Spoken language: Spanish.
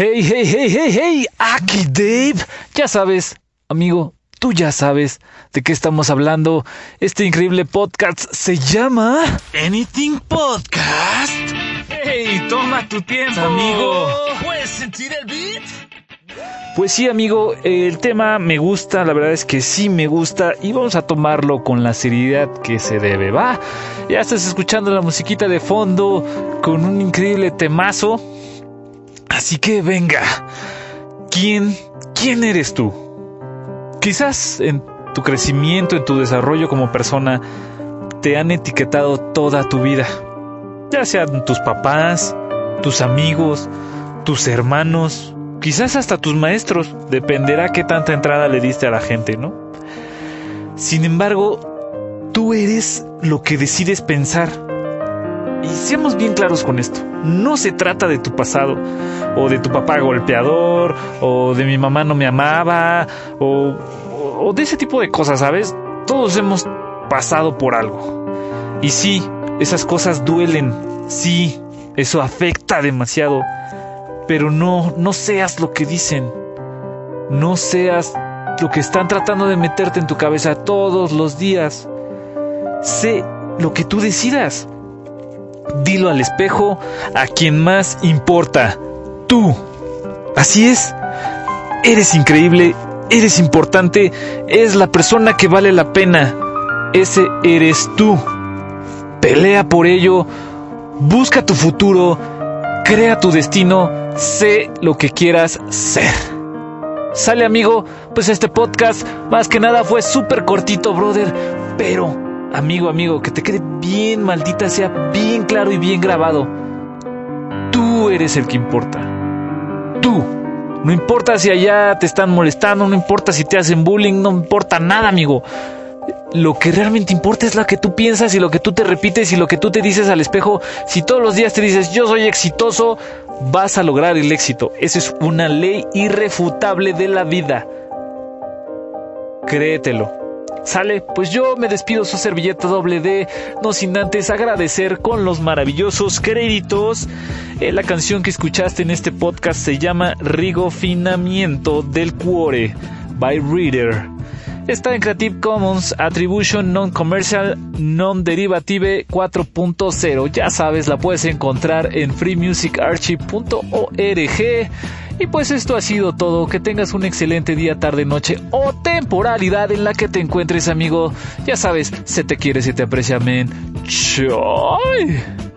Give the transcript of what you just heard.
Hey, hey, hey, hey, hey, aquí Dave. Ya sabes, amigo, tú ya sabes de qué estamos hablando. Este increíble podcast se llama Anything Podcast. Hey, toma tu tiempo, amigo. ¿Puedes sentir el beat? Pues sí, amigo, el tema me gusta, la verdad es que sí me gusta y vamos a tomarlo con la seriedad que se debe, ¿va? Ya estás escuchando la musiquita de fondo con un increíble temazo. Así que venga, ¿quién, quién eres tú? Quizás en tu crecimiento, en tu desarrollo como persona, te han etiquetado toda tu vida. Ya sean tus papás, tus amigos, tus hermanos, quizás hasta tus maestros, dependerá qué tanta entrada le diste a la gente, ¿no? Sin embargo, tú eres lo que decides pensar. Y seamos bien claros con esto, no se trata de tu pasado, o de tu papá golpeador, o de mi mamá no me amaba, o, o de ese tipo de cosas, ¿sabes? Todos hemos pasado por algo. Y sí, esas cosas duelen, sí, eso afecta demasiado pero no, no seas lo que dicen. No seas lo que están tratando de meterte en tu cabeza todos los días. Sé lo que tú decidas. Dilo al espejo a quien más importa. Tú. Así es. Eres increíble, eres importante, eres la persona que vale la pena. Ese eres tú. Pelea por ello, busca tu futuro, crea tu destino sé lo que quieras ser. Sale amigo, pues este podcast más que nada fue súper cortito, brother, pero amigo, amigo, que te quede bien maldita sea, bien claro y bien grabado. Tú eres el que importa. Tú. No importa si allá te están molestando, no importa si te hacen bullying, no importa nada, amigo lo que realmente importa es lo que tú piensas y lo que tú te repites y lo que tú te dices al espejo. Si todos los días te dices yo soy exitoso, vas a lograr el éxito. Esa es una ley irrefutable de la vida. Créetelo. Sale, pues yo me despido su servilleta doble D, no sin antes agradecer con los maravillosos créditos. Eh, la canción que escuchaste en este podcast se llama Rigofinamiento del Cuore by Reader. Está en Creative Commons Attribution Non-Commercial Non-Derivative 4.0. Ya sabes, la puedes encontrar en freemusicarchive.org. Y pues esto ha sido todo. Que tengas un excelente día, tarde, noche o temporalidad en la que te encuentres, amigo. Ya sabes, se te quiere, se te aprecia, men. Choy.